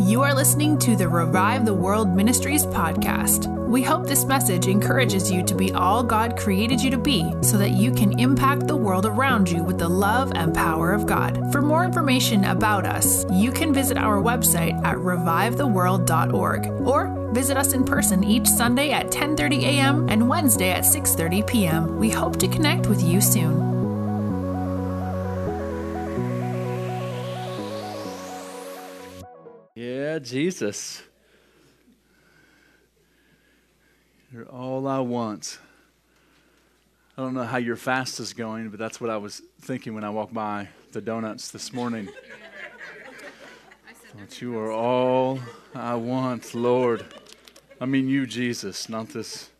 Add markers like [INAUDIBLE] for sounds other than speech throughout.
You are listening to the Revive the World Ministries podcast. We hope this message encourages you to be all God created you to be so that you can impact the world around you with the love and power of God. For more information about us, you can visit our website at revivetheworld.org or visit us in person each Sunday at 10:30 a.m. and Wednesday at 6:30 p.m. We hope to connect with you soon. Yeah, Jesus. You're all I want. I don't know how your fast is going, but that's what I was thinking when I walked by the donuts this morning. [LAUGHS] That you are all I want, Lord. I mean, you, Jesus, not this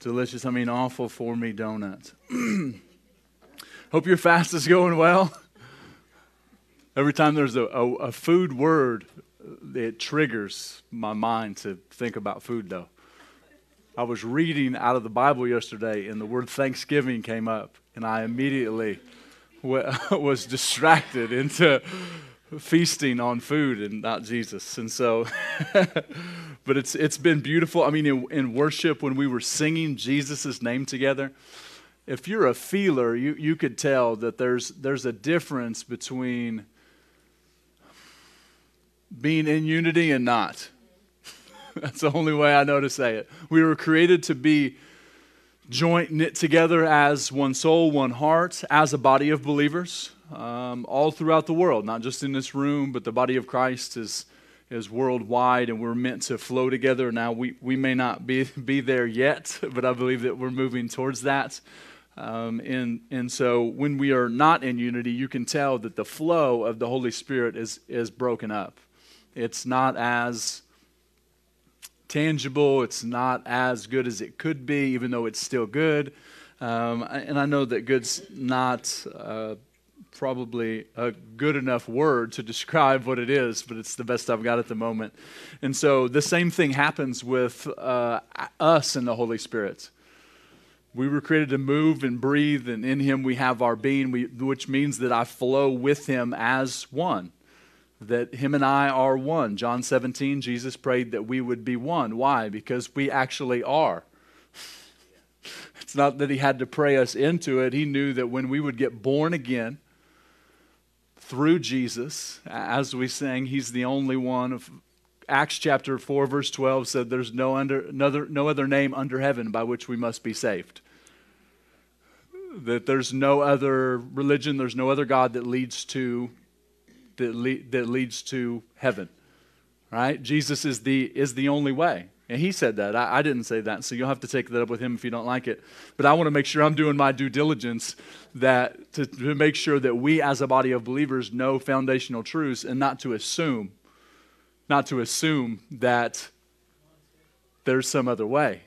delicious, I mean, awful for me donut. [CLEARS THROAT] Hope your fast is going well. Every time there's a, a, a, food word, it triggers my mind to think about food, though. I was reading out of the Bible yesterday, and the word Thanksgiving came up, and I immediately [LAUGHS] was distracted into feasting on food and not Jesus. And so, [LAUGHS] but it's, it's been beautiful. I mean, in, in worship, when we were singing Jesus' name together, if you're a feeler, you, you could tell that there's, there's a difference between being in unity and not. [LAUGHS] That's the only way I know to say it. We were created to be joint knit together as one soul, one heart, as a body of believers, um, all throughout the world, not just in this room, but the body of Christ is is worldwide, and we're meant to flow together. Now we we may not be [LAUGHS] be there yet, but I believe that we're moving towards that. Um, and and so when we are not in unity, you can tell that the flow of the Holy Spirit is is broken up. It's not as tangible. It's not as good as it could be, even though it's still good. Um, and I know that good's not uh, probably a good enough word to [LAUGHS] describe what it is, but it's the best I've got at the moment. And so the same thing happens with uh, us and the Holy Spirit. We were created to move and breathe, and in Him we have our being, we, which means that I flow with Him as one that him and I are one. John 17, Jesus prayed that we would be one. Why? Because we actually are. [LAUGHS] It's not that he had to pray us into it. He knew that when we would get born again through Jesus, as we sang, he's the only one of Acts chapter 4 verse 12 said there's no under another no other name under heaven by which we must be saved. That there's no other religion, there's no other God that leads to that, le- that leads to heaven. Right? Jesus is the, is the only way. And he said that. I, I, didn't say that. So you'll have to take that up with him if you don't like it. But I want to make sure I'm doing my due diligence that to, to make sure that we as a body of believers know foundational truths and not to assume, not to assume that there's some other way.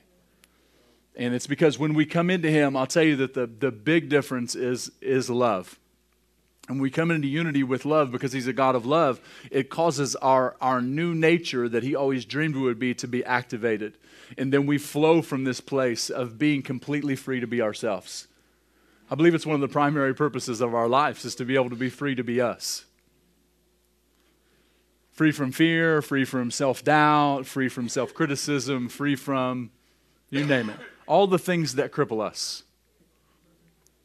And it's because when we come into him, I'll tell you that the, the big difference is, is love and we come into unity with love because he's a God of love, it causes our, our new nature that he always dreamed would be to be activated. And then we flow from this place of being completely free to be ourselves. I believe it's one of the primary purposes of our lives is to be able to be free to be us. Free from fear, free from self doubt, free from self criticism, free from you name it. All the things that cripple us,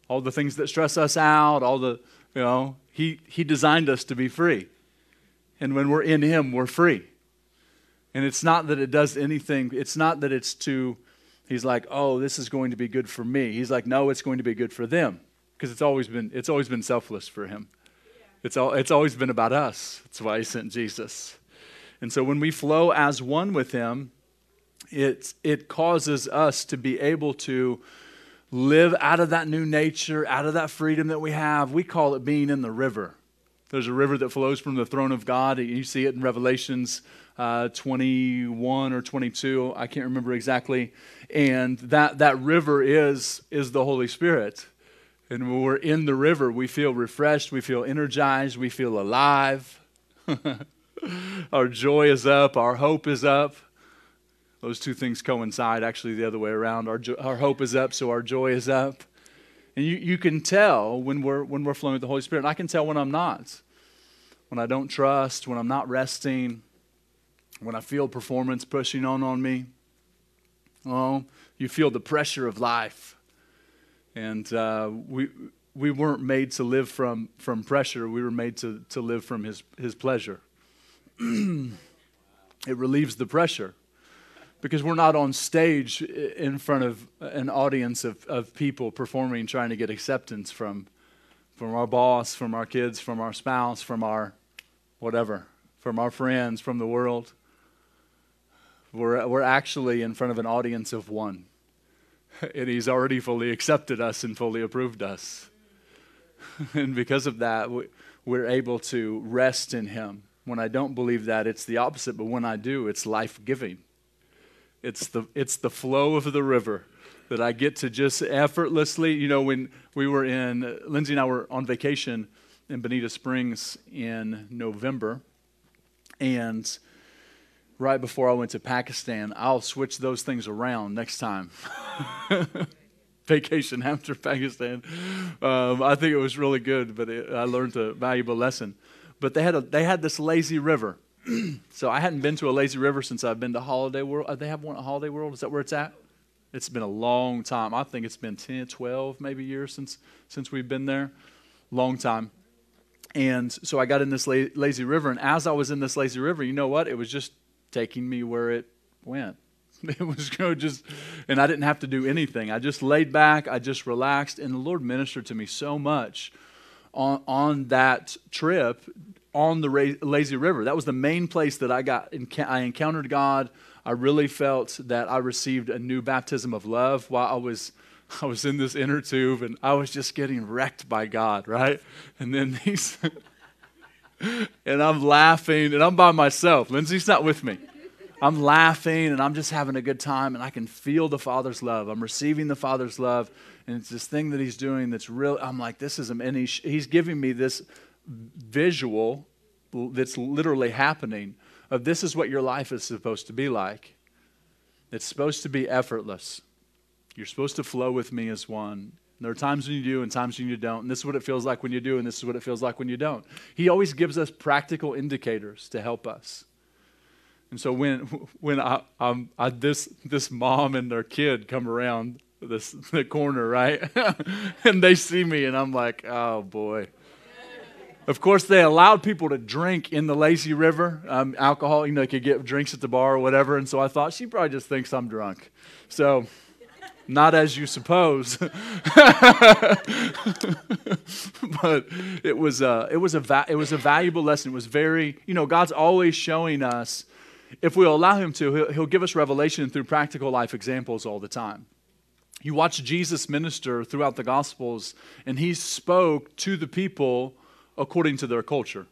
all the things that stress us out, all the you know, he, he designed us to be free. And when we're in Him, we're free. And it's not that it does anything, it's not that it's to, He's like, oh, this is going to be good for me. He's like, no, it's going to be good for them. Because it's always been it's always been selfless for him. It's all it's always been about us. That's why he sent Jesus. And so when we flow as one with him, it it causes us to be able to live out of that new nature, out of that freedom that we have. We call it being in the river. There's a river that flows from the throne of God. You see it in Revelations uh, 21 or 22. I can't remember exactly. And that, that river is, is the Holy Spirit. And when we're in the river, we feel refreshed, we feel energized, we feel alive. [LAUGHS] our joy is up, our hope is up. Those two things coincide, actually, the other way around. Our, jo- our hope is up, so our joy is up. And you, you can tell when we're, when we're flowing with the Holy Spirit. And I can tell when I'm not. when I don't trust, when I'm not resting, when I feel performance pushing on on me. Oh, you feel the pressure of life. And uh, we, we weren't made to live from, from pressure, we were made to, to live from His, his pleasure. [CLEARS THROAT] it relieves the pressure because we're not on stage in front of an audience of, of people performing, trying to get acceptance from, from our boss, from our kids, from our spouse, from our whatever, from our friends, from the world. We're, we're actually in front of an audience of one. [LAUGHS] And he's already fully accepted us and fully approved us. [LAUGHS] and because of that, we're able to rest in him. When I don't believe that, it's the opposite, but when I do, it's life giving. It's the, it's the flow of the river that I get to just effortlessly. You know, when we were in, Lindsay and I were on vacation in Bonita Springs in November, and right before I went to Pakistan, I'll switch those things around next time. [LAUGHS] vacation after Pakistan. Um, I think it was really good, but it, I learned a valuable lesson. But they had, a, they had this lazy river [CLEARS THROAT] so I hadn't been to a lazy river since I've been to Holiday World. Uh, they have one at Holiday World. Is that where it's at? It's been a long time. I think it's been 10, 12 maybe years since since we've been there. Long time. And so I got in this la- lazy river, and as I was in this lazy river, you know what? It was just taking me where it went. [LAUGHS] It was just, and I didn't have to do anything. I just laid back, I just relaxed, and the Lord ministered to me so much on, on that trip on the lazy river. That was the main place that I got. I encountered God. I really felt that I received a new baptism of love while I was I was in this inner tube and I was just getting wrecked by God, right? And then these [LAUGHS] and I'm laughing and I'm by myself. Lindsay's not with me. I'm laughing and I'm just having a good time and I can feel the Father's love. I'm receiving the Father's love and it's this thing that he's doing that's real. I'm like, this is, him. and he's, he's giving me this visual that's literally happening of this is what your life is supposed to be like. It's supposed to be effortless. You're supposed to flow with me as one. There are times when you do and times when you don't. And this is what it feels like when you do, and this is what it feels like when you don't. He always gives us practical indicators to help us. And so when [LAUGHS] when I, I, this this mom and their kid come around this the corner, right, [LAUGHS] and they see me, and I'm like, oh boy, of course, they allowed people to drink in the lazy river, um, alcohol. You know, they could get drinks at the bar or whatever. And so I thought she probably just thinks I'm drunk. So, not as you suppose. [LAUGHS] but it was a, it was a va- it was a valuable lesson. It was very, you know, God's always showing us. If we allow Him to, he'll, he'll give us revelation through practical life examples all the time. You watch Jesus minister throughout the Gospels, and he spoke to the people according to their culture.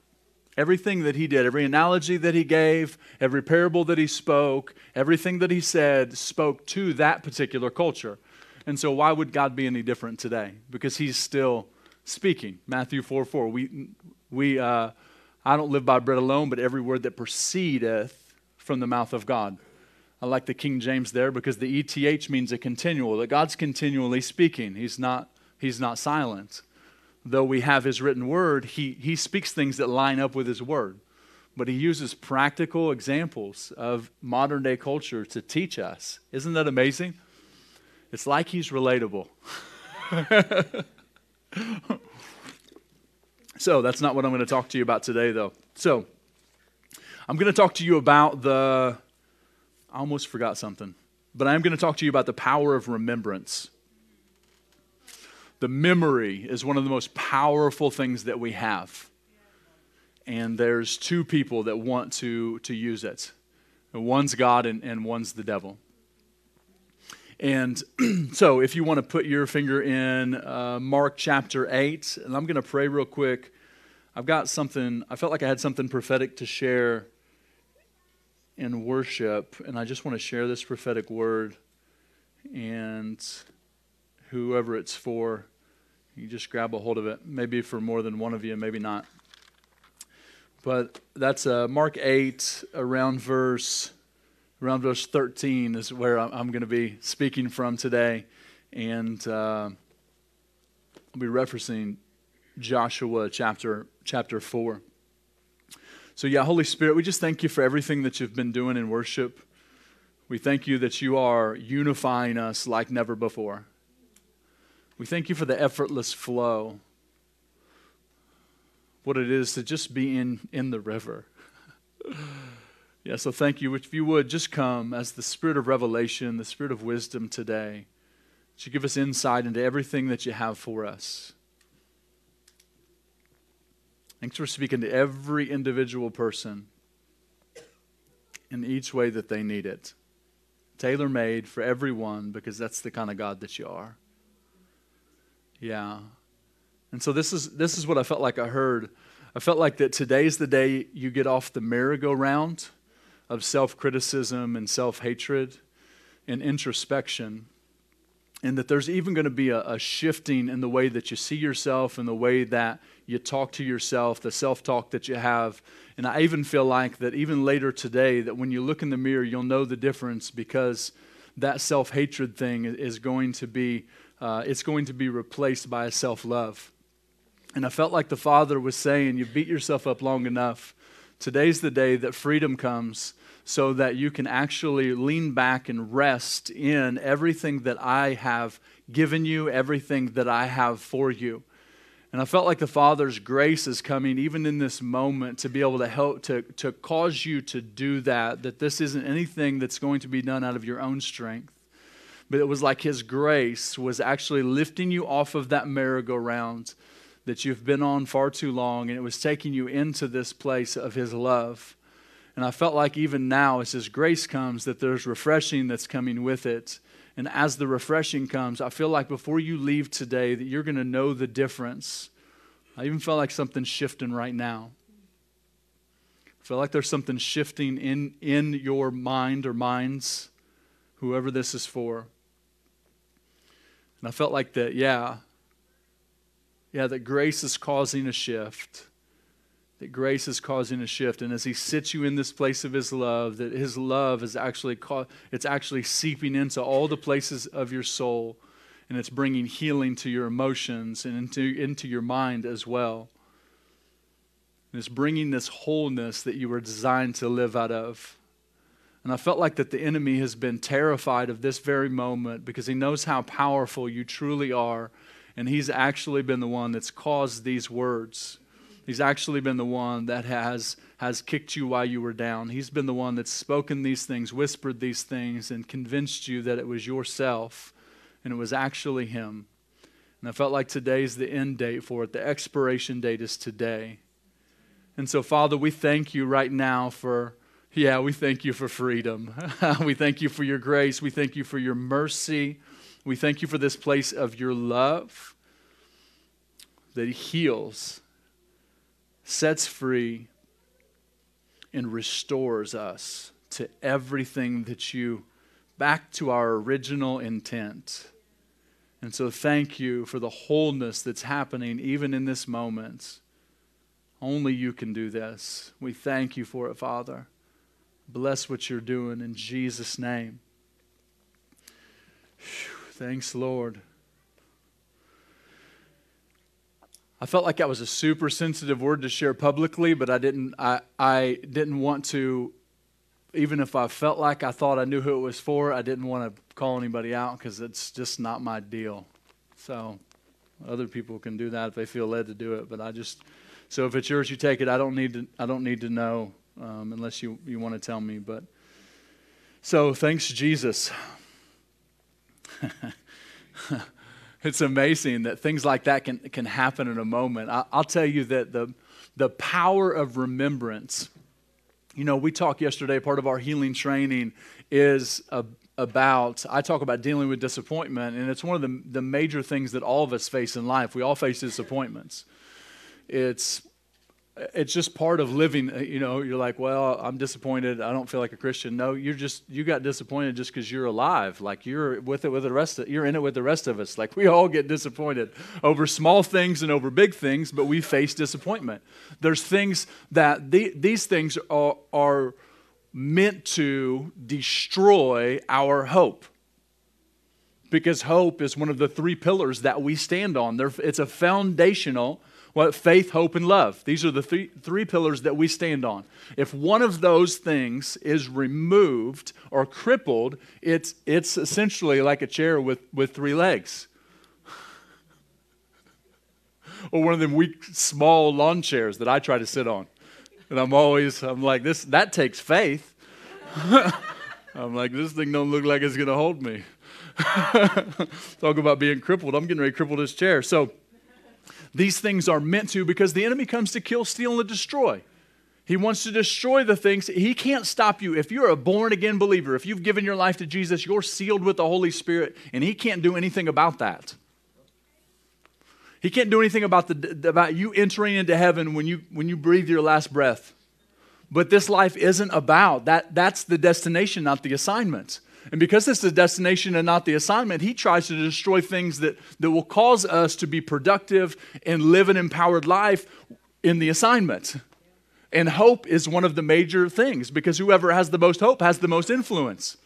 Everything that he did, every analogy that he gave, every parable that he spoke, everything that he said spoke to that particular culture. And so, why would God be any different today? Because he's still speaking. Matthew 4 4. We, we, uh, I don't live by bread alone, but every word that proceedeth from the mouth of God. I like the King James there because the ETH means a continual, that God's continually speaking. He's not, he's not silent though we have his written word, he, he speaks things that line up with his word. But he uses practical examples of modern day culture to teach us. Isn't that amazing? It's like he's relatable. [LAUGHS] so that's not what I'm going to talk to you about today, though. So I'm going to talk to you about the. I almost forgot something, but I'm going to talk to you about the power of remembrance the memory is one of the most powerful things that we have. And there's two people that want to, to use it one's God and, and one's the devil. And [CLEARS THROAT] so, if you want to put your finger in uh, Mark chapter 8, and I'm going to pray real quick. I've got something, I felt like I had something prophetic to share in worship, and I just want to share this prophetic word. And whoever it's for, you just grab a hold of it. Maybe for more than one of you, maybe not. But that's uh, Mark 8, around verse, around verse 13 is where I'm going to be speaking from today. And uh, I'll be referencing Joshua chapter, chapter 4. So, yeah, Holy Spirit, we just thank you for everything that you've been doing in worship. We thank you that you are unifying us like never before. We thank you for the effortless flow, what it is to just be in, in the river. [LAUGHS] yeah, so thank you. If you would, just come as the spirit of revelation, the spirit of wisdom today. To give us insight into everything that you have for us. Thanks for speaking to every individual person in each way that they need it. Tailor made for everyone because that's the kind of God that you are. Yeah. And so this is this is what I felt like I heard. I felt like that today's the day you get off the merry-go-round of self-criticism and self-hatred and introspection. And that there's even going to be a, a shifting in the way that you see yourself and the way that you talk to yourself, the self talk that you have. And I even feel like that even later today, that when you look in the mirror, you'll know the difference because that self hatred thing is going to be. Uh, it's going to be replaced by a self love. And I felt like the Father was saying, You beat yourself up long enough. Today's the day that freedom comes so that you can actually lean back and rest in everything that I have given you, everything that I have for you. And I felt like the Father's grace is coming even in this moment to be able to help, to, to cause you to do that, that this isn't anything that's going to be done out of your own strength. But it was like His grace was actually lifting you off of that merry-go-round that you've been on far too long, and it was taking you into this place of His love. And I felt like even now, as His grace comes, that there's refreshing that's coming with it and as the refreshing comes, I feel like before you leave today that you're going to know the difference. I even felt like something's shifting right now. I feel like there's something shifting in, in your mind or minds, whoever this is for. And I felt like that, yeah, yeah, that grace is causing a shift. That grace is causing a shift. And as he sits you in this place of his love that his love is actually ca- it's actually seeping into all the places of your soul. And it's bringing healing to your emotions and into, into your mind as well. And it's bringing this wholeness that you were designed to live out of and i felt like that the enemy has been terrified of this very moment because he knows how powerful you truly are and he's actually been the one that's caused these words He's actually been the one that has, has kicked you while you were down. He's been the one that's spoken these things, whispered these things, and convinced you that it was yourself and it was actually Him. And I felt like today's the end date for it. The expiration date is today. And so, Father, we thank you right now for, yeah, we thank you for freedom. [LAUGHS] we thank you for your grace. We thank you for your mercy. We thank you for this place of your love that heals sets free, and restores us to everything that you, back to our original intent. And so, thank you for the wholeness that's happening even in this moment. Only you can do this. We thank you for it, Father. Bless what you're doing in Jesus' name. Whew, thanks, Lord. I felt like that was a super sensitive word to share publicly, but I didn't. I, I didn't want to, even if I felt like I thought I knew who it was for. I didn't want to call anybody out because it's just not my deal. So, other people can do that if they feel led to do it. But I just, so if it's yours, you take it. I don't need to. I don't need to know um, unless you you want to tell me. But so thanks, Jesus. [LAUGHS] it's amazing that things like that can, can happen in a moment. I, will tell you that the, the power of remembrance, you know, we talked yesterday, part of our healing training is a, about, I talk about dealing with disappointment, and it's one of the, the major things that all of us face in life. We all face disappointments. It's it's just part of living uh, you know you're like well i'm disappointed. I don't feel like a christian. No you're just you got disappointed just because you're alive. Like you're with it with the rest of you're in it with the rest of us. Like we all get disappointed over small things and over big things but we face disappointment. There's things that the, these things are, are meant to destroy our hope. Because hope is one of the three pillars that we stand on. It's a foundational What faith, hope, and love. These are the three, three pillars that we stand on. If one of those things is removed or crippled, it's, it's essentially like a chair with, with three legs. [LAUGHS] or one of them weak, small lawn chairs that I try to sit on. And I'm always, I'm like, this, that takes faith. [LAUGHS] I'm like, this thing don't look like it's going to hold me. [LAUGHS] Talk about being crippled. I'm getting ready to cripple this chair. So these things are meant to because the enemy comes to kill, steal, and destroy. He wants to destroy the things. He can't stop you. If you're a born again believer, if you've given your life to Jesus, you're sealed with the Holy Spirit, and He can't do anything about that. He can't do anything about, the, about you entering into heaven when you, when you breathe your last breath. But this life isn't about that. That's the destination, not the assignment. And because it's the destination and not the assignment, he tries to destroy things that, that will cause us to be productive and live an empowered life in the assignment. And hope is one of the major things because whoever has the most hope has the most influence.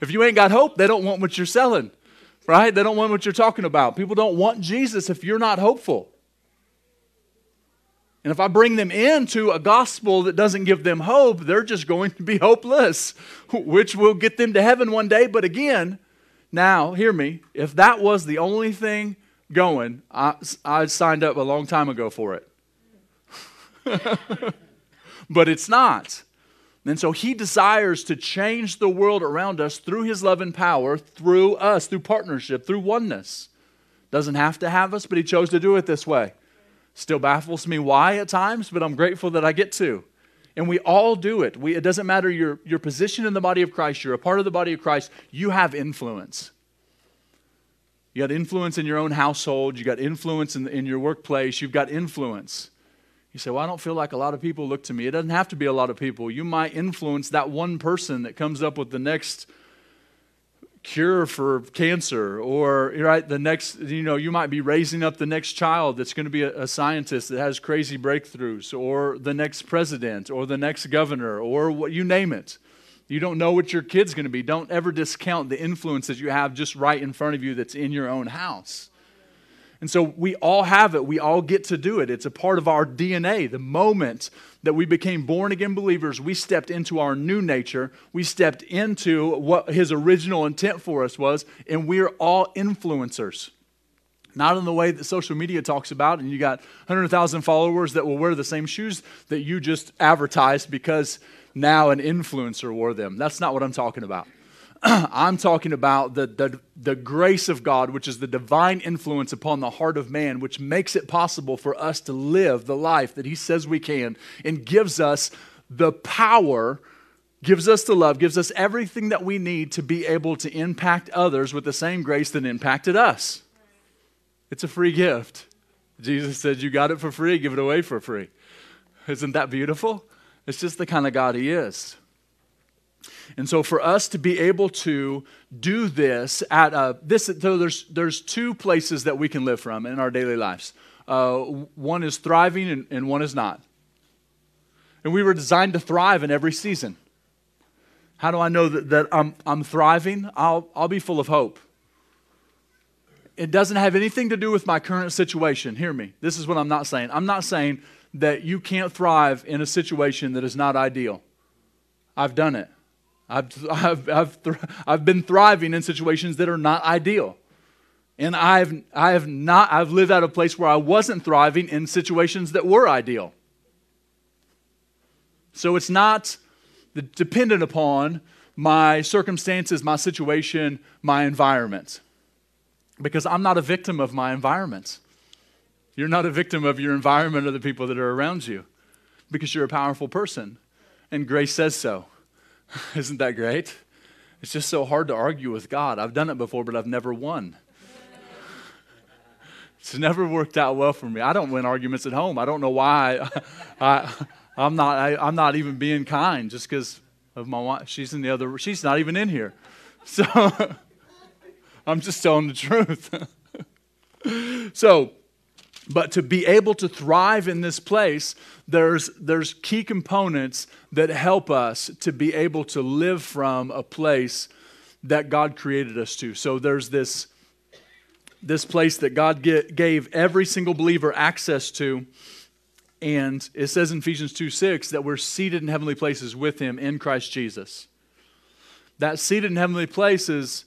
If you ain't got hope, they don't want what you're selling, right? They don't want what you're talking about. People don't want Jesus if you're not hopeful. And if I bring them into a gospel that doesn't give them hope, they're just going to be hopeless, which will get them to heaven one day. But again, now, hear me, if that was the only thing going, I, I signed up a long time ago for it. [LAUGHS] but it's not. And so he desires to change the world around us through his love and power, through us, through partnership, through oneness. Doesn't have to have us, but he chose to do it this way. Still baffles me why at times, but I'm grateful that I get to. And we all do it. We, it doesn't matter your, your position in the body of Christ, you're a part of the body of Christ, you have influence. You got influence in your own household, you got influence in, in your workplace, you've got influence. You say, Well, I don't feel like a lot of people look to me. It doesn't have to be a lot of people. You might influence that one person that comes up with the next cure for cancer or right the next you know you might be raising up the next child that's going to be a, a, scientist that has crazy breakthroughs or the next president or the next governor or what you name it. You don't know what your kid's going to be. Don't ever discount the influence that you have just right in front of you that's in your own house and so we all have it. We all get to do it. It's a part of our DNA. The moment that we became born again believers, we stepped into our new nature. We stepped into what his original intent for us was, and we're all influencers. Not in the way that social media talks about, and you got 100,000 followers that will wear the same shoes that you just advertised because now an influencer wore them. That's not what I'm talking about. [CLEARS THROAT] I'm talking about the, the, the grace of God, which is the divine influence upon the heart of man, which makes it possible for us to live the life that He says we can and gives us the power, gives us the love, gives us everything that we need to be able to impact others with the same grace that impacted us. It's a free gift. Jesus said, You got it for free, give it away for free. Isn't that beautiful? It's just the kind of God He is. And so for us to be able to do this at a, this, so there's, there's two places that we can live from in our daily lives. Uh, one is thriving and, and one is not. And we were designed to thrive in every season. How do I know that, that I'm, I'm thriving? I'll, I'll be full of hope. It doesn't have anything to do with my current situation. Hear me. This is what I'm not saying. I'm not saying that you can't thrive in a situation that is not ideal. I've done it. I've, I've, I've, I've been thriving in situations that are not ideal. And I've, I have not, I've lived at a place where I wasn't thriving in situations that were ideal. So it's not dependent upon my circumstances, my situation, my environment. Because I'm not a victim of my environment. You're not a victim of your environment or the people that are around you because you're a powerful person. And grace says so. [LAUGHS] Isn't that great? It's just so hard to argue with God. I've done it before, but I've never won. [LAUGHS] It's never worked out well for me. I don't win arguments at home. I don't know why. I, [LAUGHS] I, am not. I, I'm not even being kind just because of my wife. She's in the other. She's not even in here. So I'm just telling the truth. so but to be able to thrive in this place, there's, there's key components that help us to be able to live from a place that God created us to. So there's this this place that God get, gave every single believer access to. And it says in Ephesians 2 6 that we're seated in heavenly places with him in Christ Jesus. That seated in heavenly places,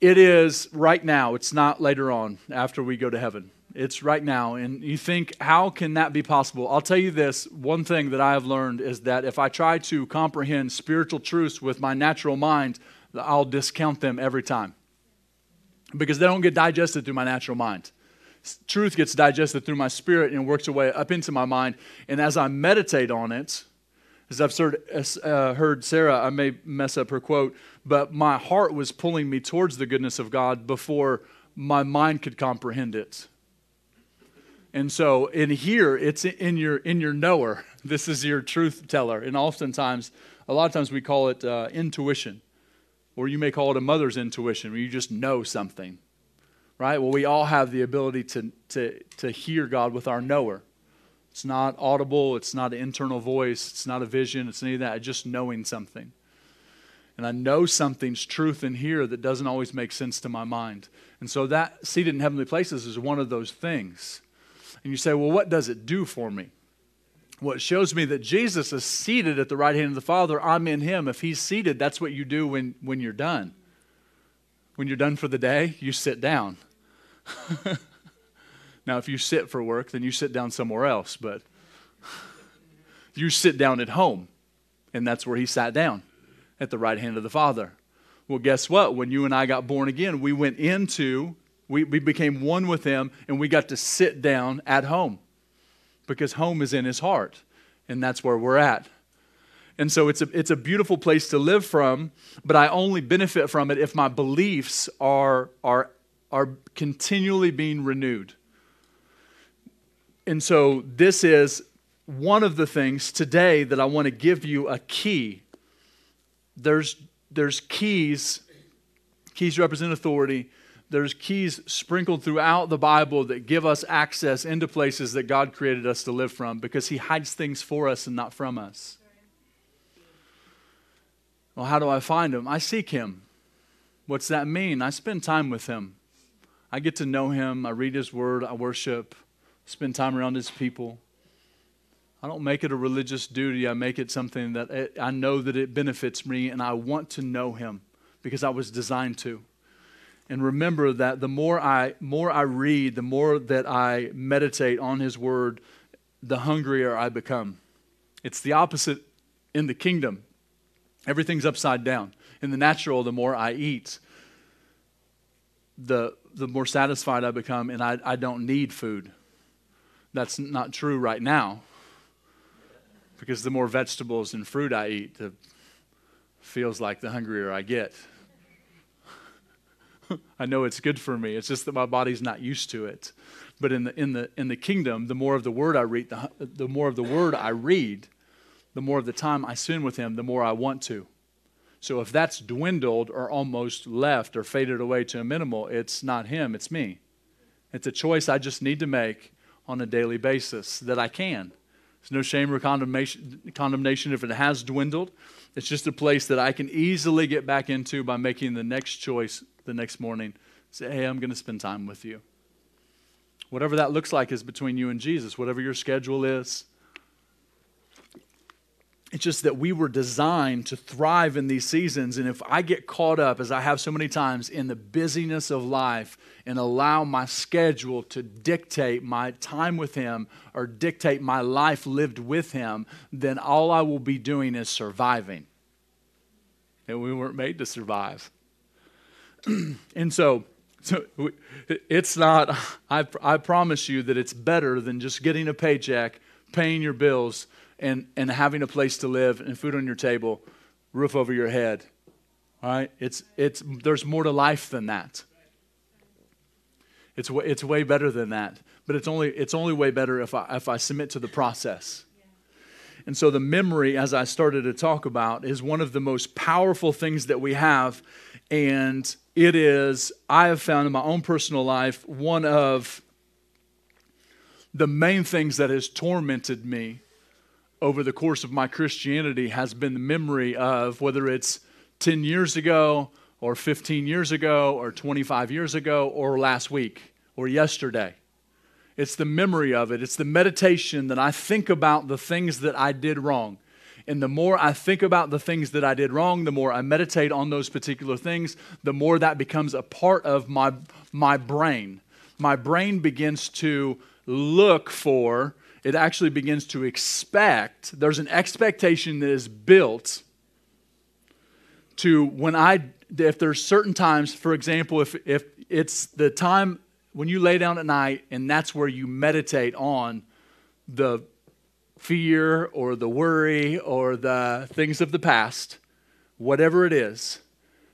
it is right now. It's not later on after we go to heaven. It's right now. And you think, how can that be possible? I'll tell you this one thing that I have learned is that if I try to comprehend spiritual truths with my natural mind, I'll discount them every time because they don't get digested through my natural mind. Truth gets digested through my spirit and works its way up into my mind. And as I meditate on it, as I've uh, heard Sarah, I may mess up her quote, but my heart was pulling me towards the goodness of God before my mind could comprehend it. And so in here, it's in your in your knower. [LAUGHS] This is your truth teller, and oftentimes, a lot of times we call it uh, intuition, or you may call it a mother's intuition, where you just know something, right? Well, we all have the ability to to to hear God with our knower. It's not audible. It's not an internal voice. It's not a vision. It's any of that. It's just knowing something. And I know something's truth in here that doesn't always make sense to my mind. And so that seated in heavenly places is one of those things and you say, well, what does it do for me? Well, it shows me that Jesus is seated at the right hand of the Father. I'm in him. If he's seated, that's what you do when, when you're done. When you're done for the day, you sit down. [LAUGHS] now, if you sit for work, then you sit down somewhere else, but [LAUGHS] you sit down at home, and that's where he sat down at the right hand of the Father. Well, guess what? When you and I got born again, we went into we, we became one with him and we got to sit down at home because home is in his heart and that's where we're at. And so it's a, it's a beautiful place to live from, but I only benefit from it if my beliefs are, are, are continually being renewed. And so this is one of the things today that I want to give you a key. There's, there's keys, keys represent authority there's keys sprinkled throughout the Bible that give us access into places that God created us to live from because He hides things for us and not from us. Well, how do I find Him? I seek Him. What's that mean? I spend time with Him. I get to know Him. I read His Word. I worship, spend time around His people. I don't make it a religious duty. I make it something that I know that it benefits me and I want to know Him because I was designed to and remember that the more I more I read, the more that I meditate on his word, the hungrier I become. It's the opposite in the kingdom. Everything's upside down. In the natural, the more I eat, the the more satisfied I become and I, I don't need food. That's not true right now. Because the more vegetables and fruit I eat, the feels like the hungrier I get. [LAUGHS] I know it's good for me. It's just that my body's not used to it. But in the in the in the kingdom, the more of the word I read, the, the more of the word I read, the more of the time I spend with him, the more I want to. So if that's dwindled or almost left or faded away to a minimal, it's not him, it's me. It's a choice I just need to make on a daily basis that I can. There's no shame or condemnation, condemnation if it has dwindled. It's just a place that I can easily get back into by making the next choice the next morning. Say, hey, I'm going to spend time with you. Whatever that looks like is between you and Jesus, whatever your schedule is. It's just that we were designed to thrive in these seasons. And if I get caught up, as I have so many times, in the busyness of life and allow my schedule to dictate my time with Him or dictate my life lived with Him, then all I will be doing is surviving. And we weren't made to survive. [CLEARS THROAT] and so, so it's not, I, I promise you that it's better than just getting a paycheck, paying your bills, and, and having a place to live and food on your table, roof over your head. All right? It's, it's, there's more to life than that. It's, it's way better than that. But it's only, it's only way better if I, if I submit to the process. And so the memory, as I started to talk about, is one of the most powerful things that we have. And it is, I have found in my own personal life, one of the main things that has tormented me over the course of my Christianity has been the memory of whether it's 10 years ago or 15 years ago or 25 years ago or last week or yesterday. It's the memory of it. It's the meditation that I think about the things that I did wrong. And the more I think about the things that I did wrong, the more I meditate on those particular things, the more that becomes a part of my, my brain. My brain begins to look for, it actually begins to expect. There's an expectation that is built to when I, if there's certain times, for example, if, if it's the time when you lay down at night and that's where you meditate on the fear or the worry or the things of the past, whatever it is,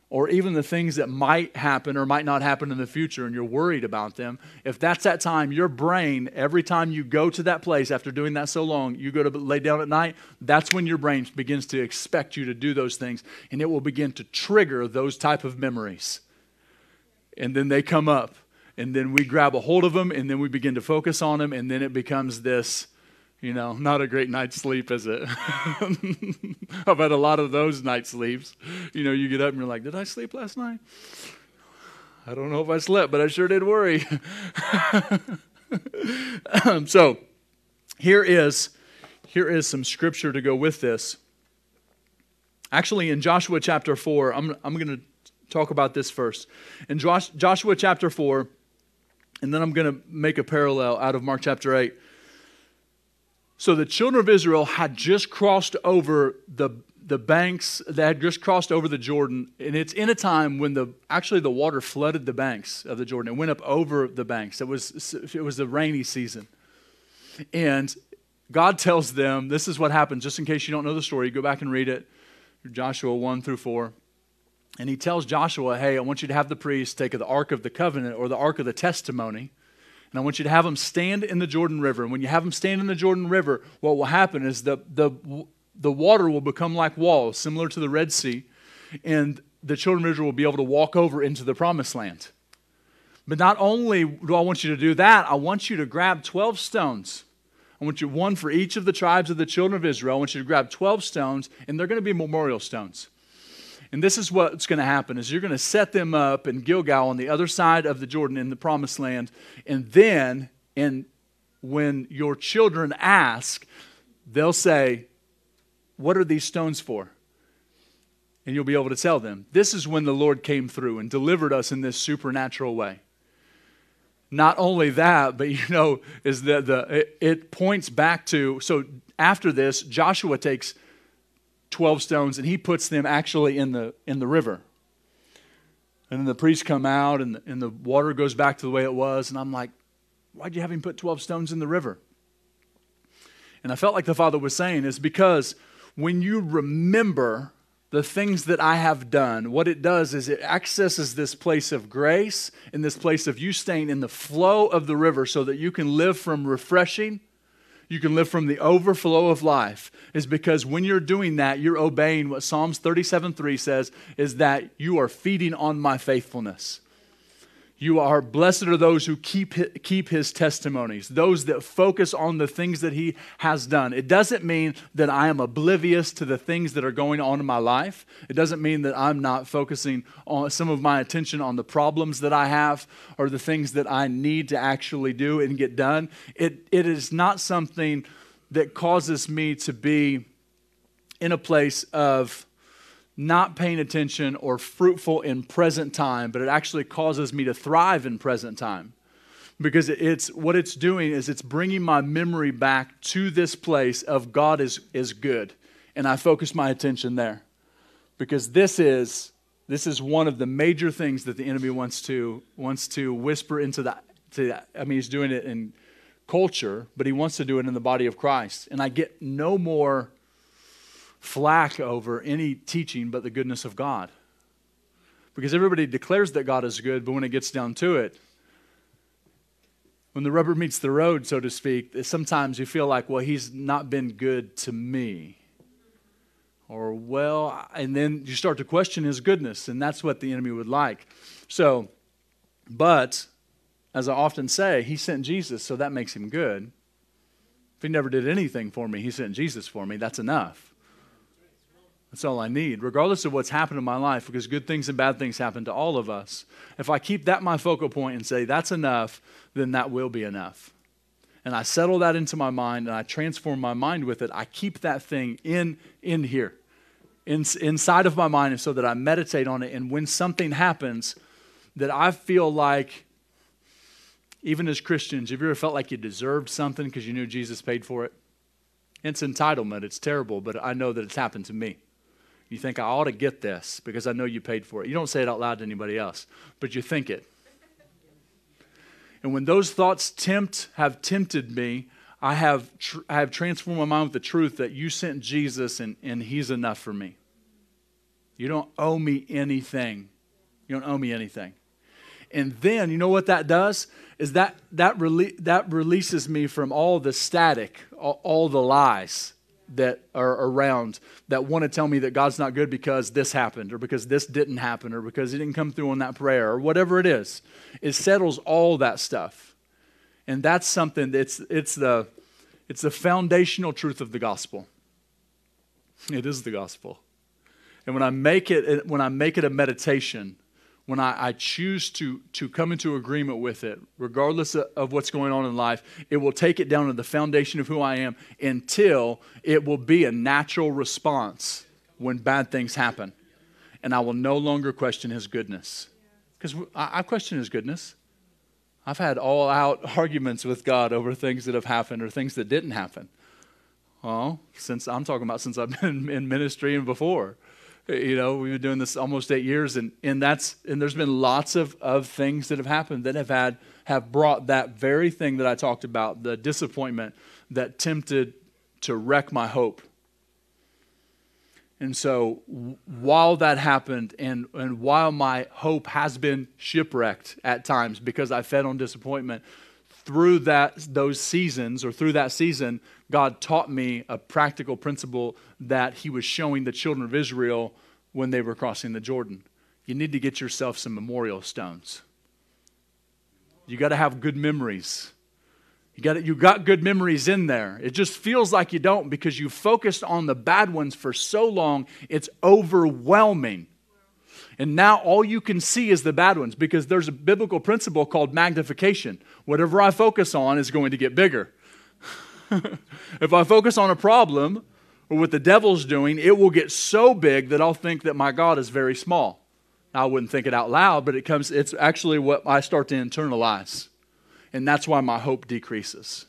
or even the things that might happen or might not happen in the future and you're worried about them, if that's that time, your brain, every time you go to that place after doing that so long, you go to lay down at night, that's when your brain begins to expect you to do those things and it will begin to trigger those type of memories. And then they come up and then we grab a hold of them and then we begin to focus on them and then it becomes this you know, not a great night's sleep, is it? [LAUGHS] I've had a lot of those night sleeps. You know, you get up and you're like, did I sleep last night? I don't know if I slept, but I sure did worry. [LAUGHS] so, here is here is some scripture to go with this. Actually, in Joshua chapter 4, I'm, I'm going to talk about this first. In Joshua chapter 4, and then I'm going to make a parallel out of Mark chapter 8. So the children of Israel had just crossed over the, the banks, they had just crossed over the Jordan, and it's in a time when the actually the water flooded the banks of the Jordan. It went up over the banks. It was it was the rainy season. And God tells them, this is what happened, just in case you don't know the story, go back and read it. Joshua 1 through 4. And he tells Joshua, hey, I want you to have the priests take the Ark of the Covenant or the Ark of the Testimony and I want you to have them stand in the Jordan River. And when you have them stand in the Jordan River, what will happen is the, the, the water will become like walls, similar to the Red Sea, and the children of Israel will be able to walk over into the promised land. But not only do I want you to do that, I want you to grab 12 stones. I want you one for each of the tribes of the children of Israel. I want you to grab 12 stones, and they're going to be memorial stones. And this is what's going to happen is you're going to set them up in Gilgal on the other side of the Jordan in the promised land. And then and when your children ask, they'll say, "What are these stones for?" And you'll be able to tell them. This is when the Lord came through and delivered us in this supernatural way. Not only that, but [LAUGHS] you know, is that the it, it points back to so after this, Joshua takes 12 stones and he puts them actually in the, in the river. And then the priests come out and and the water goes back to the way it was. And I'm like, why'd you have him put 12 stones in the river? And I felt like the Father was saying is because when you remember the things that I have done, what it does is it accesses this place of grace and this place of you staying in the flow of the river so that you can live from refreshing you can live from the overflow of life is because when you're doing that, you're obeying what Psalms 37 3 says is that you are feeding on my faithfulness. You are blessed are those who keep, keep his testimonies, those that focus on the things that he has done. It doesn't mean that I am oblivious to the things that are going on in my life. It doesn't mean that I'm not focusing on some of my attention on the problems that I have or the things that I need to actually do and get done. It, it is not something that causes me to be in a place of not paying attention or fruitful in present time, but it actually causes me to thrive in present time. Because it's what it's doing is it's bringing my memory back to this place of God is, is good. And I focus my attention there. Because this is this is one of the major things that the enemy wants to wants to whisper into that to I mean he's doing it in culture, but he wants to do it in the body of Christ. And I get no more flack over any teaching but the goodness of God. Because everybody declares that God is good, but when it gets down to it, when the rubber meets the road, so to speak, sometimes you feel like, well, he's not been good to me. Or, well, and then you start to question his goodness, and that's what the enemy would like. So, but, as I often say, he sent Jesus, so that makes him good. If he never did anything for me, he sent Jesus for me, that's enough. That's all I need, regardless of what's happened in my life, because good things and bad things happen to all of us. If I keep that my focal point and say, that's enough, then that will be enough. And I settle that into my mind and I transform my mind with it. I keep that thing in, in here, in, inside of my mind, and so that I meditate on it. And when something happens that I feel like, even as Christians, have you ever felt like you deserved something because you knew Jesus paid for it? It's entitlement. It's terrible, but I know that it's happened to me. You think, I ought to get this because I know you paid for it. You don't say it out loud to anybody else, but you think it. And when those thoughts tempt, have tempted me, I have, tr- I have transformed my mind with the truth that you sent Jesus and, and he's enough for me. You don't owe me anything. You don't owe me anything. And then, you know what that does? Is that, that, rele- that releases me from all the static, all, all the lies that are around that want to tell me that God's not good because this happened or because this didn't happen or because He didn't come through on that prayer or whatever it is. It settles all that stuff. And that's something that's it's the it's the foundational truth of the gospel. It is the gospel. And when I make it when I make it a meditation, when I, I, choose to, to come into agreement with it, regardless of, of, what's going on in life, it will take it down to the foundation of who I am until it will be a natural response when bad things happen. And I will no longer question his goodness. Because I, I question his goodness. I've had all out [LAUGHS] arguments with God over things that have happened or things that didn't happen. Well, since I'm talking about since I've been in ministry and before you know we've been doing this almost eight years and, and that's and there's been lots of, of things that have happened that have had have brought that very thing that i talked about the disappointment that tempted to wreck my hope. And so while that happened and, and while my hope has been shipwrecked at times because i fed on disappointment through that those seasons or through that season God taught me a practical principle that He was showing the children of Israel when they were crossing the Jordan. You need to get yourself some memorial stones. You got to have good memories. You got you got good memories in there. It just feels like you don't because you focused on the bad ones for so long. It's overwhelming. And now all you can see is the bad ones because there's a biblical principle called magnification. Whatever I focus on is going to get bigger. [LAUGHS] if I focus on a problem or what the devil's doing, it will get so big that I'll think that my God is very small. I wouldn't think it out loud, but it comes it's actually what I start to internalize. And that's why my hope decreases.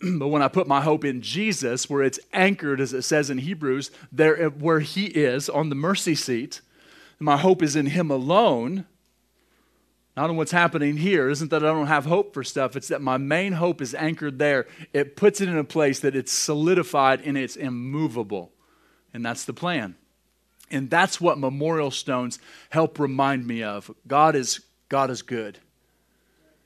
[CLEARS THROAT] but when I put my hope in Jesus, where it's anchored, as it says in Hebrews, there where He is on the mercy seat, my hope is in Him alone, not on what's happening here. Isn't that I don't have hope for stuff. It's that my main hope is anchored there. It puts it in a place that it's solidified and it's immovable. And that's the plan. And that's what memorial stones help remind me of. God is, God is good.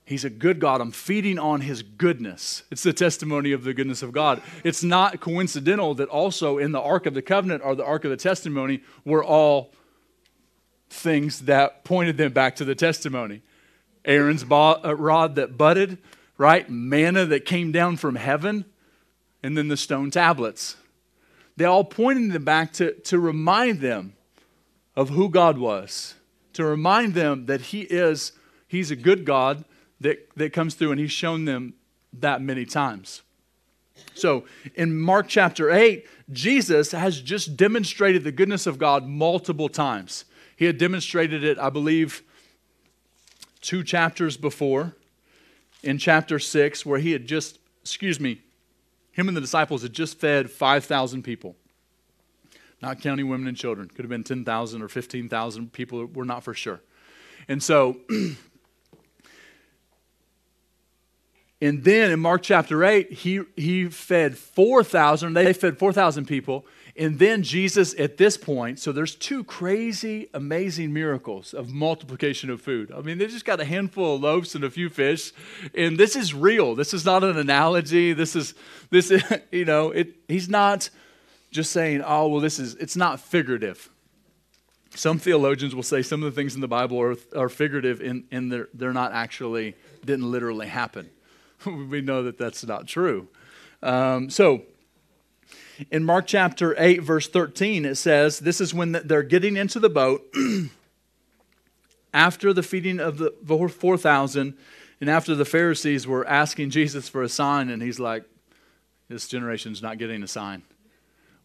He's a good God. I'm feeding on his goodness. It's the testimony of the goodness of God. It's not coincidental that also in the Ark of the Covenant or the Ark of the Testimony were all things that pointed them back to the testimony. Aaron's uh, rod that budded, right? Manna that came down from heaven, and then the stone tablets. They all pointed them back to, to remind them of who God was, to remind them that He is, He's a good God that, that comes through, and He's shown them that many times. So in Mark chapter 8, Jesus has just demonstrated the goodness of God multiple times. He had demonstrated it, I believe, two chapters before, in chapter 6, where he had just, excuse me, him and the disciples had just fed 5,000 people. Not counting women and children. Could have been 10,000 or 15,000 people. We're not for sure. And so, [CLEARS THROAT] and then in Mark chapter 8, he, he fed 4,000. They fed 4,000 people. And then Jesus, at this point, so there's two crazy, amazing miracles of multiplication of food. I mean, they just got a handful of loaves and a few fish, and this is real. This is not an analogy. This is this, is, [LAUGHS] you know, it. He's not just saying, "Oh, well, this is." It's not figurative. Some theologians will say some of the things in the Bible are, are figurative, and, and they're, they're not actually didn't literally happen. [LAUGHS] we know that that's not true. Um, so In Mark chapter 8, verse 13, it says, This is when they're getting into the boat [CLEARS THROAT] after the feeding of the 4,000 and after the Pharisees were asking Jesus for a sign, and he's like, This generation's not getting a sign.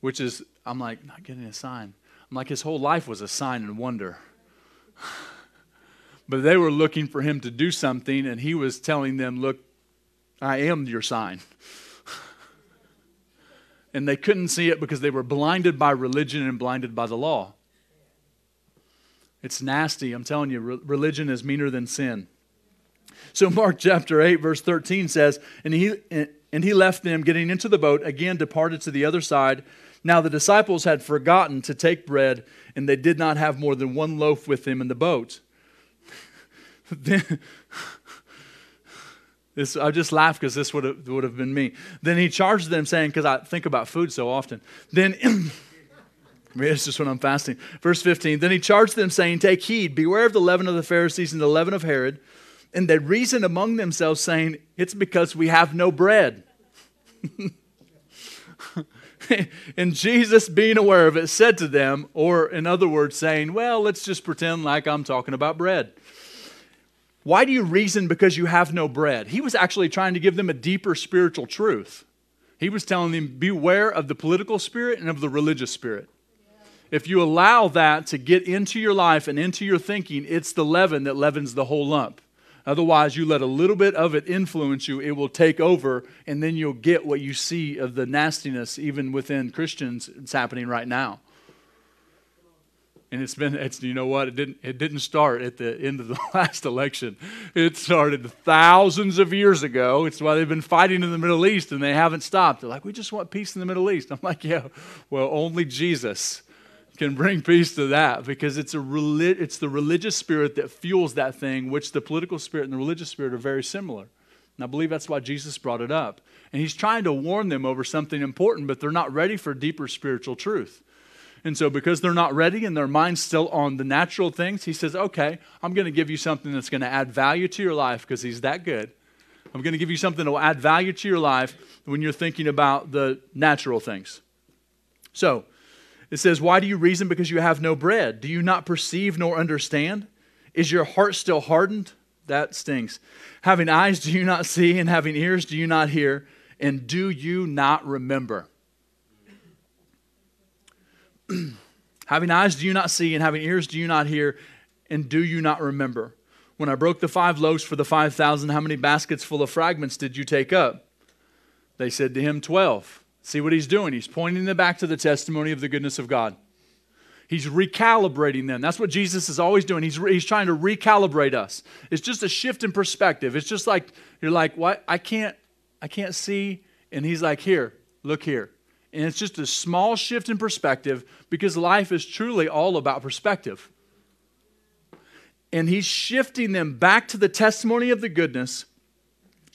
Which is, I'm like, not getting a sign. I'm like, his whole life was a sign and wonder. [SIGHS] but they were looking for him to do something, and he was telling them, Look, I am your sign. And they couldn't see it because they were blinded by religion and blinded by the law. It's nasty. I'm telling you, religion is meaner than sin. So Mark chapter 8 verse 13 says, "And he and he left them getting into the boat, again departed to the other side. Now the disciples had forgotten to take bread, and they did not have more than one loaf with them in the boat." [LAUGHS] then, this, I just laugh because this would have, would have been me. Then he charged them, saying, because I think about food so often. Then, [CLEARS THROAT] it's just when I'm fasting. Verse 15, then he charged them, saying, Take heed, beware of the leaven of the Pharisees and the leaven of Herod. And they reasoned among themselves, saying, It's because we have no bread. [LAUGHS] and Jesus, being aware of it, said to them, or in other words, saying, Well, let's just pretend like I'm talking about bread. Why do you reason because you have no bread? He was actually trying to give them a deeper spiritual truth. He was telling them, Beware of the political spirit and of the religious spirit. If you allow that to get into your life and into your thinking, it's the leaven that leavens the whole lump. Otherwise, you let a little bit of it influence you, it will take over, and then you'll get what you see of the nastiness, even within Christians, it's happening right now. And it's been, it's, you know what, it didn't, it didn't start at the end of the [LAUGHS] last election. It started thousands of years ago. It's why they've been fighting in the Middle East and they haven't stopped. They're like, we just want peace in the Middle East. [LAUGHS] I'm like, yeah, well, only Jesus can bring peace to that because it's, a it's the religious spirit that fuels that thing, which the political spirit and the religious spirit are very similar. And I believe that's why Jesus brought it up. And he's trying to warn them over something important, but they're not ready for deeper spiritual truth. And so, because they're not ready and their mind's still on the natural things, he says, Okay, I'm going to give you something that's going to add value to your life because he's that good. I'm going to give you something that will add value to your life when you're thinking about the natural things. So, it says, Why do you reason because you have no bread? Do you not perceive nor understand? Is your heart still hardened? That stings. Having eyes, do you not see? And having ears, do you not hear? And do you not remember? [CLEARS THROAT] having eyes, do you not see? And having ears, do you not hear? And do you not remember? When I broke the five loaves for the five thousand, how many baskets full of fragments did you take up? They said to him, Twelve. See what he's doing? He's pointing them back to the testimony of the goodness of God. He's recalibrating them. That's what Jesus is always doing. He's, he's trying to recalibrate us. It's just a shift in perspective. It's just like you're like, what? I can't, I can't see. And he's like, here, look here. And it's just a small shift in perspective because life is truly all about perspective. And he's shifting them back to the testimony of the goodness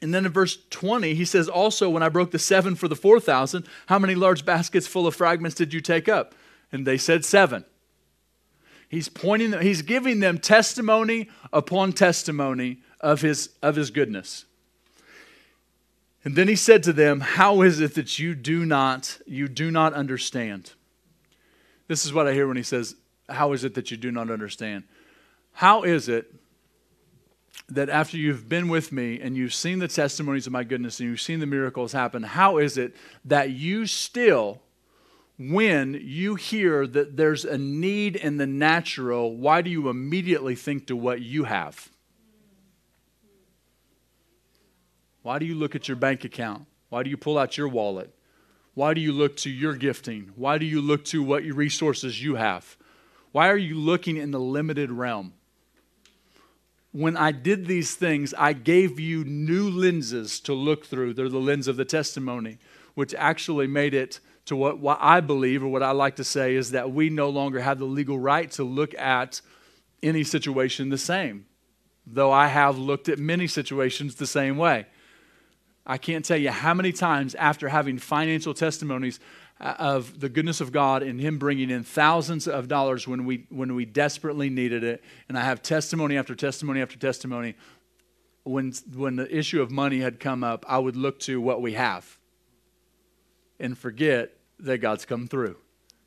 and then in verse 20, he says, Also, when I broke the seven for the 4,000, how many large baskets full of fragments did you take up? And they said, Seven. He's pointing, them, he's giving them testimony upon testimony of his, of his goodness. And then he said to them, How is it that you do not, you do not understand? This is what I hear when he says, How is it that you do not understand? How is it that after you've been with me and you've seen the testimonies of my goodness and you've seen the miracles happen, how is it that you still, when you hear that there's a need in the natural, why do you immediately think to what you have? Why do you look at your bank account? Why do you pull out your wallet? Why do you look to your gifting? Why do you look to what resources you have? Why are you looking in the limited realm? when I did these things, I gave you new lenses to look through. They're the lens of the testimony, which actually made it to what, what I believe, or what I like to say, is that we no longer have the legal right to look at any situation the same, though I have looked at many situations the same way. I can't tell you how many times after having financial testimonies, uh, of the goodness of God and Him bringing in thousands of dollars when we, when we desperately needed it. And I have testimony after testimony after testimony. When, when the issue of money had come up, I would look to what we have and forget that God's come through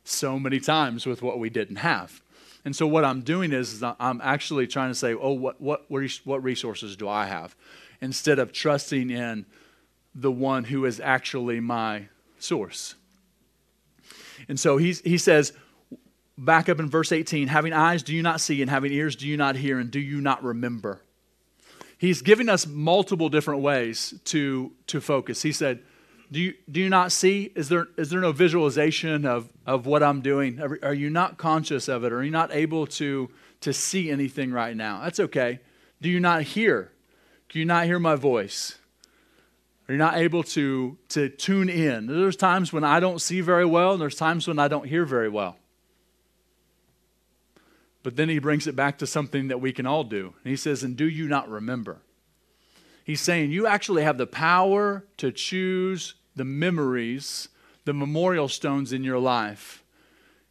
so many times with what we didn't have. And so what I'm doing is, is I'm actually trying to say, oh, what, what, what resources do I have? Instead of trusting in the one who is actually my source. And so he, he says, back up in verse 18, having eyes, do you not see? And having ears, do you not hear? And do you not remember? He's giving us multiple different ways to, to focus. He said, do you, do you not see? Is there, is there no visualization of, of what I'm doing? Are, are you not conscious of it? Are you not able to, to see anything right now? That's okay. Do you not hear? Do you not hear my voice? Are you not able to, to tune in? There's times when I don't see very well, and there's times when I don't hear very well. But then he brings it back to something that we can all do. And he says, And do you not remember? He's saying you actually have the power to choose the memories, the memorial stones in your life.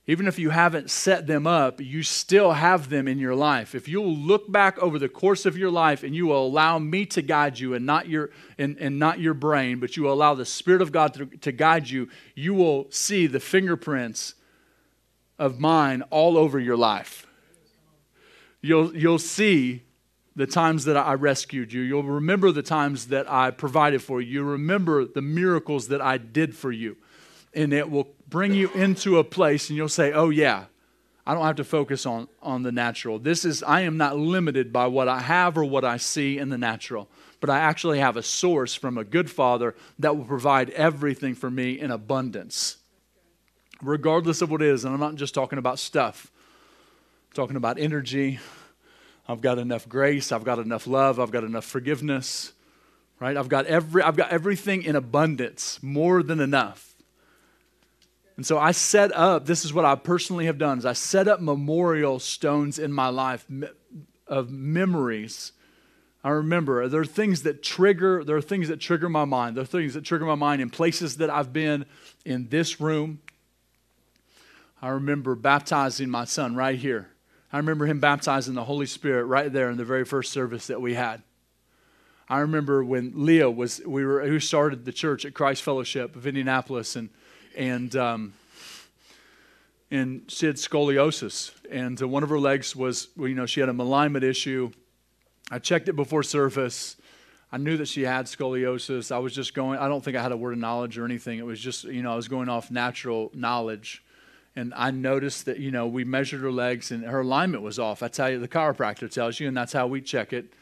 Even if you haven't set them up, you still have them in your life. If you'll look back over the course of your life and you will allow me to guide you and not your, and, and not your brain, but you will allow the Spirit of God to, to guide you, you will see the fingerprints of mine all over your life. You'll, you'll see the times that I rescued you. You'll remember the times that I provided for you. You'll remember the miracles that I did for you. And it will bring you into a place and you'll say, oh, yeah, I don't have to focus on, on the natural. This is, I am not limited by what I have or what I see in the natural, but I actually have a source from a good father that will provide everything for me in abundance, regardless of what it is. And I'm not just talking about stuff, I'm talking about energy, I've got enough grace, I've got enough love, I've got enough forgiveness, right? I've got every I've got everything in abundance, more than enough. And so I set up, this is what I personally have done, is I set up memorial stones in my life of memories. I remember there are things that trigger, there are things that trigger my mind. There are things that trigger my mind in places that I've been in this room. I remember baptizing my son right here I remember him baptizing the Holy Spirit right there in the very first service that we had. I remember when Leah was, we were, who started the church at Christ Fellowship of Indianapolis, and, and, um, and she had scoliosis, and uh, one of her legs was, well, you know, she had a alignment issue. I checked it before service. I knew that she had scoliosis. I was just going, I don't think I had a word of knowledge or anything. It was just, you know, I was going off natural knowledge and I noticed that you know we measured her legs and her alignment was off. That's how you the chiropractor tells you, and that's how we check it.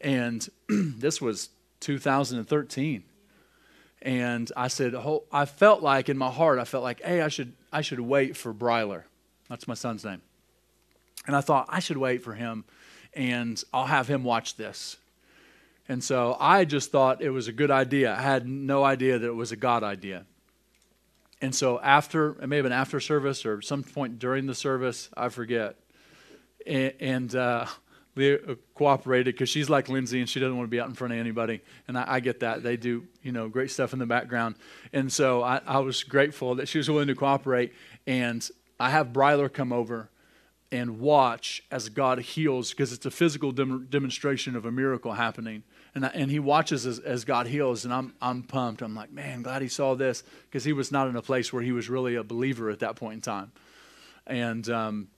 And [CLEARS THROAT] this was 2013, and I said, I felt like in my heart, I felt like, hey, I should I should wait for Bryler. That's my son's name. And I thought I should wait for him, and I'll have him watch this. And so I just thought it was a good idea. I had no idea that it was a God idea. And so after, it may have been after service or some point during the service, I forget. And, and uh, Leah cooperated because she's like Lindsay and she doesn't want to be out in front of anybody. And I, I, get that. They do, you know, great stuff in the background. And so I, I was grateful that she was willing to cooperate. And I have Bryler come over and watch as God heals because it's a physical dem- demonstration of a miracle happening and, and he watches as, as God heals, and I'm, I'm pumped. I'm like, man, glad he saw this because he was not in a place where he was really a believer at that point in time. And um,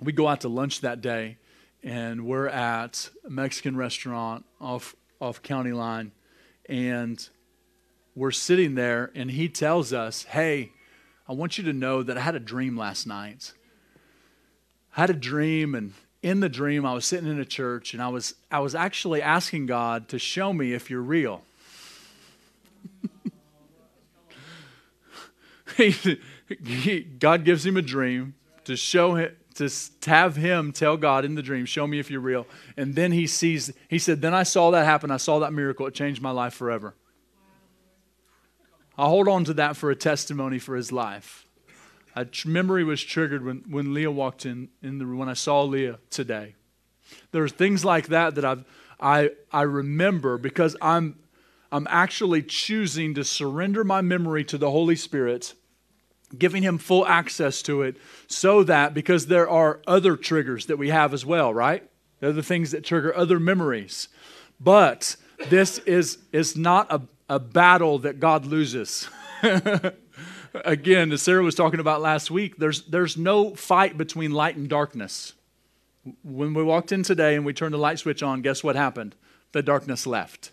we go out to lunch that day, and we're at a Mexican restaurant off, off County Line, and we're sitting there, and he tells us, hey, I want you to know that I had a dream last night. I had a dream, and in the dream, I was sitting in a church and I was, I was actually asking God to show me if you're real. [LAUGHS] God gives him a dream to show him, to have him tell God in the dream, show me if you're real. And then he sees, he said, then I saw that happen. I saw that miracle. It changed my life forever. i hold on to that for a testimony for his life a tr- memory was triggered when, when Leah walked in, in the, room, when I saw Leah today. There are things like that that I've, I, I remember because I'm, I'm actually choosing to surrender my memory to the Holy Spirit, giving Him full access to it, so that because there are other triggers that we have as well, right? There are the things that trigger other memories. But this is, is not a, a battle that God loses. [LAUGHS] Again, as Sarah was talking about last week, there's, there's no fight between light and darkness. When we walked in today and we turned the light switch on, guess what happened? The darkness left.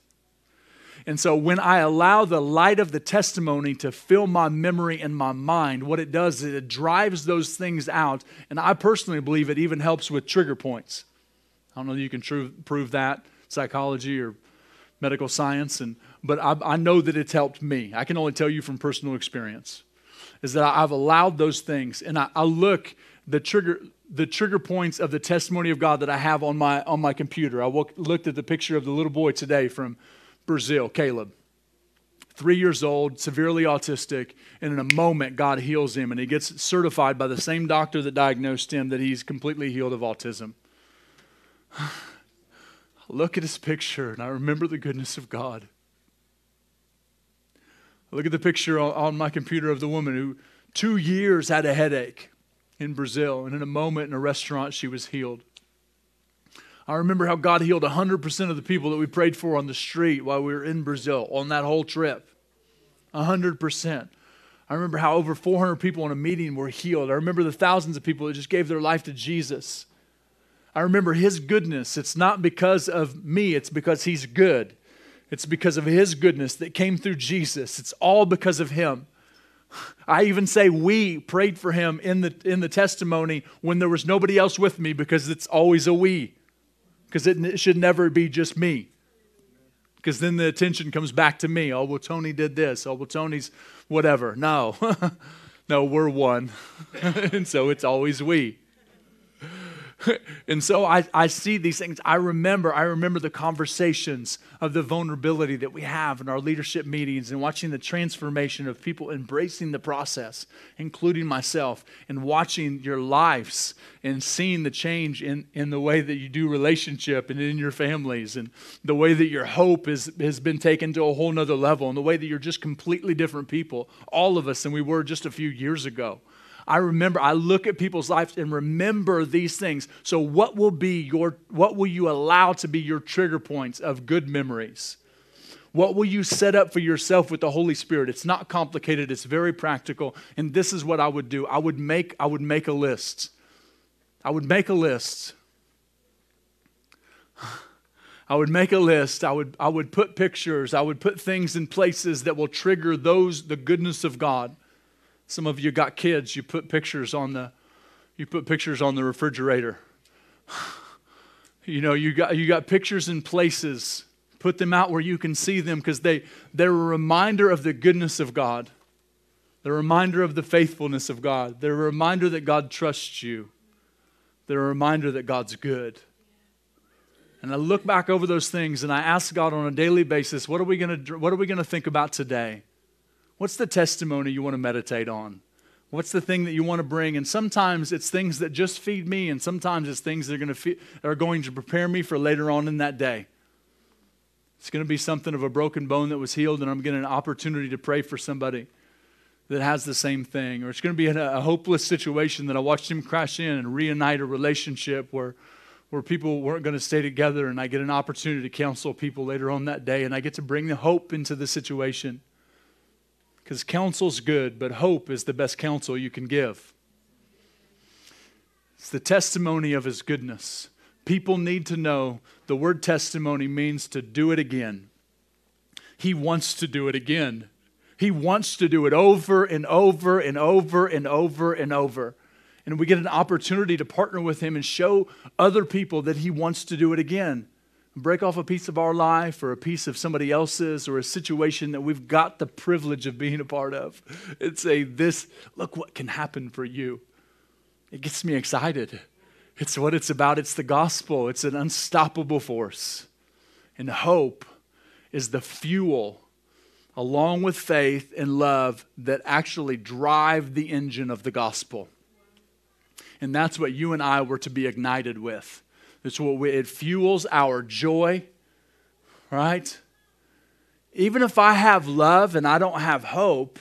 And so when I allow the light of the testimony to fill my memory and my mind, what it does is it drives those things out. And I personally believe it even helps with trigger points. I don't know if you can tr- prove that, psychology or medical science, and, but I, I know that it's helped me. I can only tell you from personal experience, is that I've allowed those things. And I, I look, the trigger, the trigger points of the testimony of God that I have on my, on my computer. I looked at the picture of the little boy today from Brazil, Caleb. Three years old, severely autistic, and in a moment, God heals him, and he gets certified by the same doctor that diagnosed him that he's completely healed of autism. I [SIGHS] look at his picture, and I remember the goodness of God. I look at the picture on my computer of the woman who two years had a headache in Brazil, and in a moment in a restaurant, she was healed. I remember how God healed 100% of the people that we prayed for on the street while we were in Brazil on that whole trip. 100%. I remember how over 400 people in a meeting were healed. I remember the thousands of people that just gave their life to Jesus. I remember His goodness. It's not because of me, it's because He's good. It's because of His goodness that came through Jesus. It's all because of Him. I even say we prayed for him in the, in the testimony when there was nobody else with me because it's always a we because it, it should never be just me. Because then the attention comes back to me. Oh, well, Tony did this. Oh, well, Tony's whatever. No, [LAUGHS] no, we're one. [LAUGHS] and so it's always we. [LAUGHS] and so I, I see these things. I remember, I remember the conversations of the vulnerability that we have in our leadership meetings and watching the transformation of people embracing the process, including myself, and watching your lives and seeing the change in, in the way that you do relationship and in your families and the way that your hope is, has been taken to a whole nother level and the way that you're just completely different people, all of us, than we were just a few years ago. I remember, I look at people's lives and remember these things. So, what will be your, what will you allow to be your trigger points of good memories? What will you set up for yourself with the Holy Spirit? It's not complicated, it's very practical. And this is what I would do I would make, I would make a list. I would make a list. [SIGHS] I would make a list. I would, I would put pictures. I would put things in places that will trigger those, the goodness of God. Some of you got kids, you put pictures on the you put pictures on the refrigerator. [SIGHS] you know, you got you got pictures in places. Put them out where you can see them because they they're a reminder of the goodness of God. They're a reminder of the faithfulness of God. They're a reminder that God trusts you. They're a reminder that God's good. And I look back over those things and I ask God on a daily basis, what are we going to what are we going to think about today? What's the testimony you want to meditate on? What's the thing that you want to bring? And sometimes it's things that just feed me, and sometimes it's things that are going to, are going to prepare me for later on in that day. It's going to be something of a broken bone that was healed, and I'm getting an opportunity to pray for somebody that has the same thing. Or it's going to be a, a hopeless situation that I watched him crash in and reunite a relationship where, where people weren't going to stay together, and I get an opportunity to counsel people later on that day, and I get to bring the hope into the situation. Because counsel's good, but hope is the best counsel you can give. It's the testimony of his goodness. People need to know the word testimony means to do it again. He wants to do it again. He wants to do it over and over and over and over and over. And we get an opportunity to partner with him and show other people that he wants to do it again break off a piece of our life or a piece of somebody else's or a situation that we've got the privilege of being a part of and say, This, look what can happen for you. It gets me excited. It's what it's about. It's the gospel, it's an unstoppable force. And hope is the fuel, along with faith and love, that actually drive the engine of the gospel. And that's what you and I were to be ignited with. It's what we, it fuels our joy, right? Even if I have love and I don't have hope,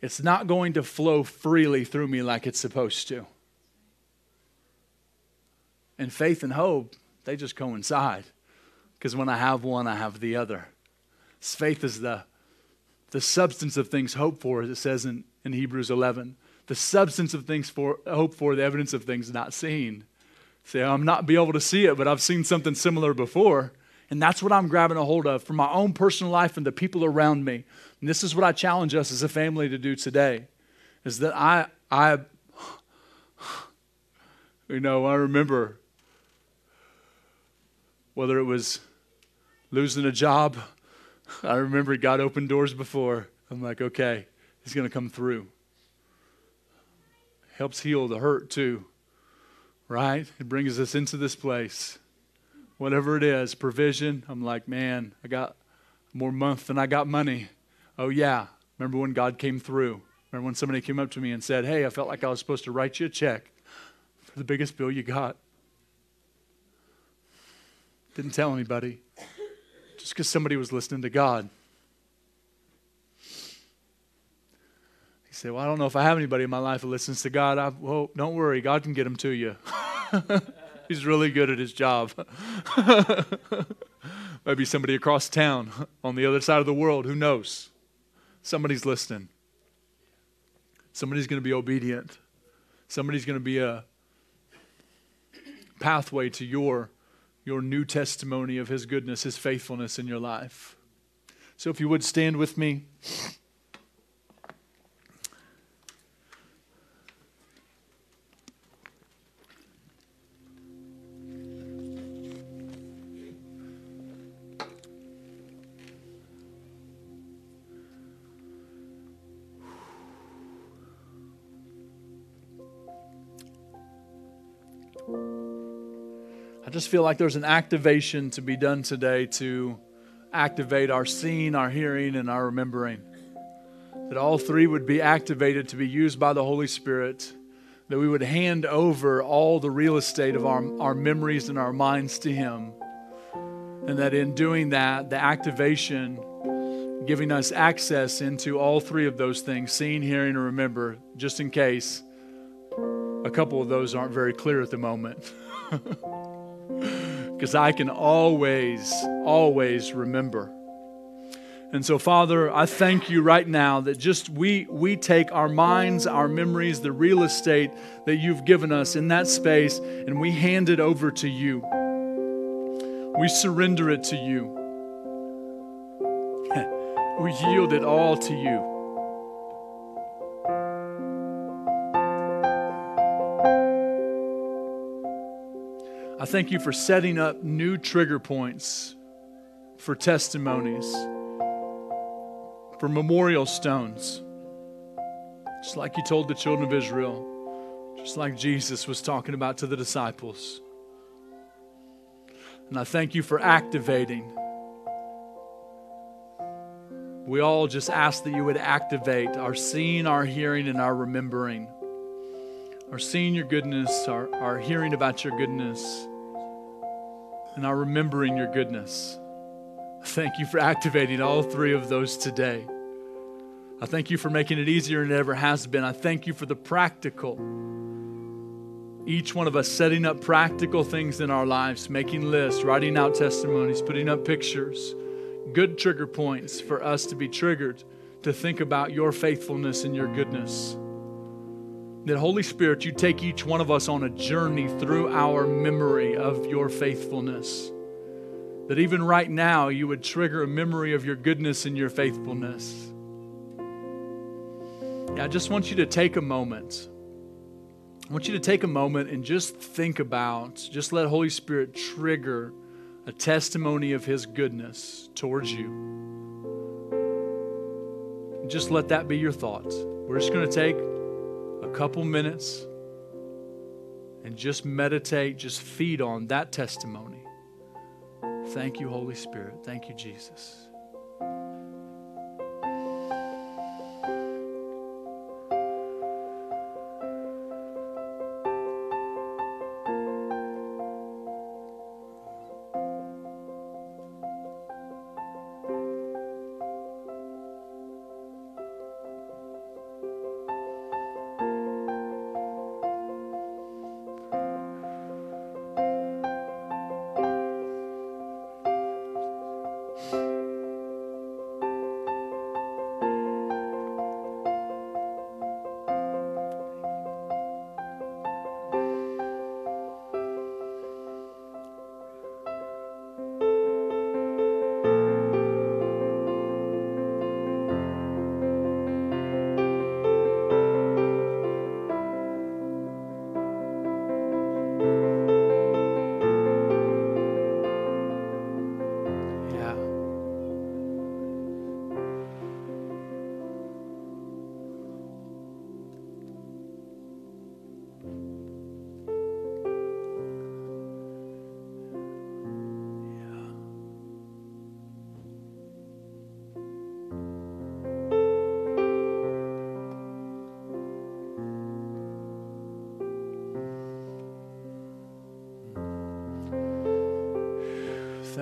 it's not going to flow freely through me like it's supposed to. And faith and hope, they just coincide. Because when I have one, I have the other. Faith is the the substance of things hoped for, as it says in, in Hebrews 11. The substance of things for hope for, the evidence of things not seen. Say, I'm not be able to see it, but I've seen something similar before. And that's what I'm grabbing a hold of for my own personal life and the people around me. And this is what I challenge us as a family to do today. Is that I I [SIGHS] you know, I remember whether it was losing a job, [LAUGHS] I remember God opened doors before. I'm like, okay, He's going to come through. Helps heal the hurt too, right? It brings us into this place. Whatever it is, provision. I'm like, man, I got more month than I got money. Oh, yeah. Remember when God came through? Remember when somebody came up to me and said, hey, I felt like I was supposed to write you a check for the biggest bill you got? Didn't tell anybody just because somebody was listening to God. Said, Well, I don't know if I have anybody in my life who listens to God. I, well, don't worry, God can get them to you. [LAUGHS] He's really good at his job. [LAUGHS] Maybe somebody across town on the other side of the world, who knows? Somebody's listening. Somebody's going to be obedient. Somebody's going to be a pathway to your your new testimony of His goodness, His faithfulness in your life. So, if you would stand with me. I just feel like there's an activation to be done today to activate our seeing, our hearing, and our remembering. That all three would be activated to be used by the Holy Spirit. That we would hand over all the real estate of our, our memories and our minds to Him. And that in doing that, the activation, giving us access into all three of those things seeing, hearing, and remember, just in case a couple of those aren't very clear at the moment. [LAUGHS] because I can always, always remember. And so, Father, I thank you right now that just we, we take our minds, our memories, the real estate that you've given us in that space, and we hand it over to you. We surrender it to you. [LAUGHS] we yield it all to you. I thank you for setting up new trigger points for testimonies, for memorial stones, just like you told the children of Israel, just like Jesus was talking about to the disciples. And I thank you for activating. We all just ask that you would activate our seeing, our hearing, and our remembering our seeing your goodness, our, our hearing about your goodness, and our remembering your goodness. Thank you for activating all three of those today. I thank you for making it easier than it ever has been. I thank you for the practical. Each one of us setting up practical things in our lives, making lists, writing out testimonies, putting up pictures, good trigger points for us to be triggered to think about your faithfulness and your goodness that Holy Spirit, you take each one of us on a journey through our memory of your faithfulness. That even right now, you would trigger a memory of your goodness and your faithfulness. Yeah, I just want you to take a moment. I want you to take a moment and just think about, just let Holy Spirit trigger a testimony of His goodness towards you. Just let that be your thoughts. We're just going to take a couple minutes and just meditate, just feed on that testimony. Thank you, Holy Spirit. Thank you, Jesus.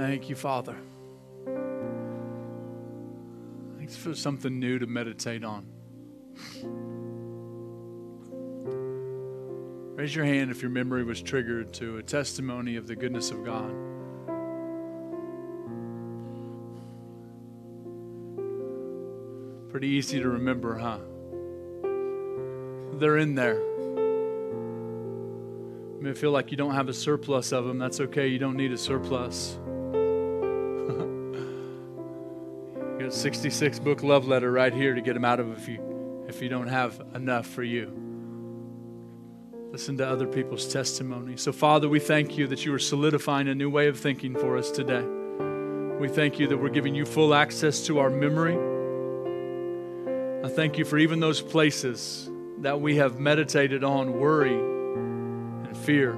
Thank you, Father. Thanks for something new to meditate on. Raise your hand if your memory was triggered to a testimony of the goodness of God. Pretty easy to remember, huh? They're in there. You may feel like you don't have a surplus of them. That's okay. You don't need a surplus. 66 book love letter right here to get them out of if you if you don't have enough for you. Listen to other people's testimony. So, Father, we thank you that you are solidifying a new way of thinking for us today. We thank you that we're giving you full access to our memory. I thank you for even those places that we have meditated on worry and fear.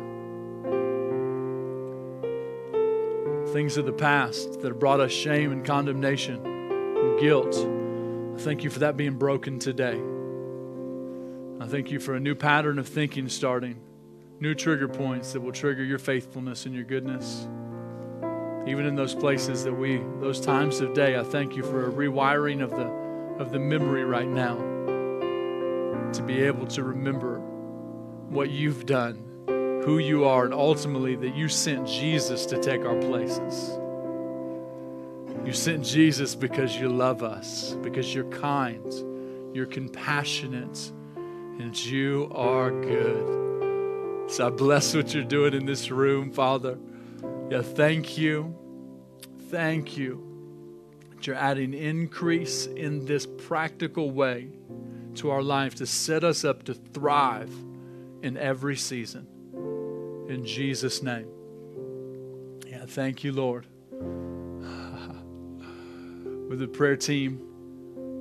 Things of the past that have brought us shame and condemnation guilt. I thank you for that being broken today. I thank you for a new pattern of thinking starting, new trigger points that will trigger your faithfulness and your goodness. Even in those places that we, those times of day, I thank you for a rewiring of the of the memory right now to be able to remember what you've done, who you are, and ultimately that you sent Jesus to take our places. You sent Jesus because you love us, because you're kind, you're compassionate, and you are good. So I bless what you're doing in this room, Father. Yeah, thank you. Thank you that you're adding increase in this practical way to our life to set us up to thrive in every season. In Jesus' name. Yeah, thank you, Lord. With the prayer team,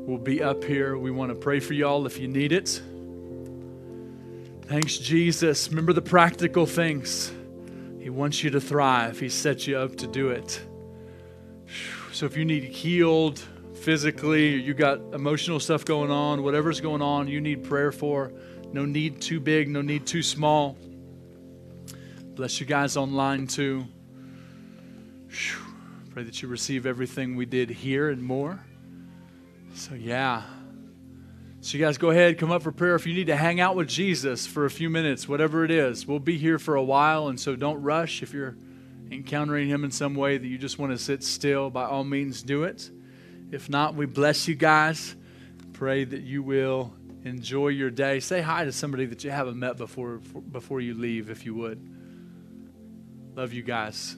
we'll be up here. We want to pray for y'all if you need it. Thanks, Jesus. Remember the practical things. He wants you to thrive, He set you up to do it. So if you need healed physically, you got emotional stuff going on, whatever's going on, you need prayer for. No need too big, no need too small. Bless you guys online too. Pray that you receive everything we did here and more. So, yeah. So, you guys go ahead, come up for prayer. If you need to hang out with Jesus for a few minutes, whatever it is, we'll be here for a while. And so, don't rush. If you're encountering Him in some way that you just want to sit still, by all means, do it. If not, we bless you guys. Pray that you will enjoy your day. Say hi to somebody that you haven't met before before you leave, if you would. Love you guys.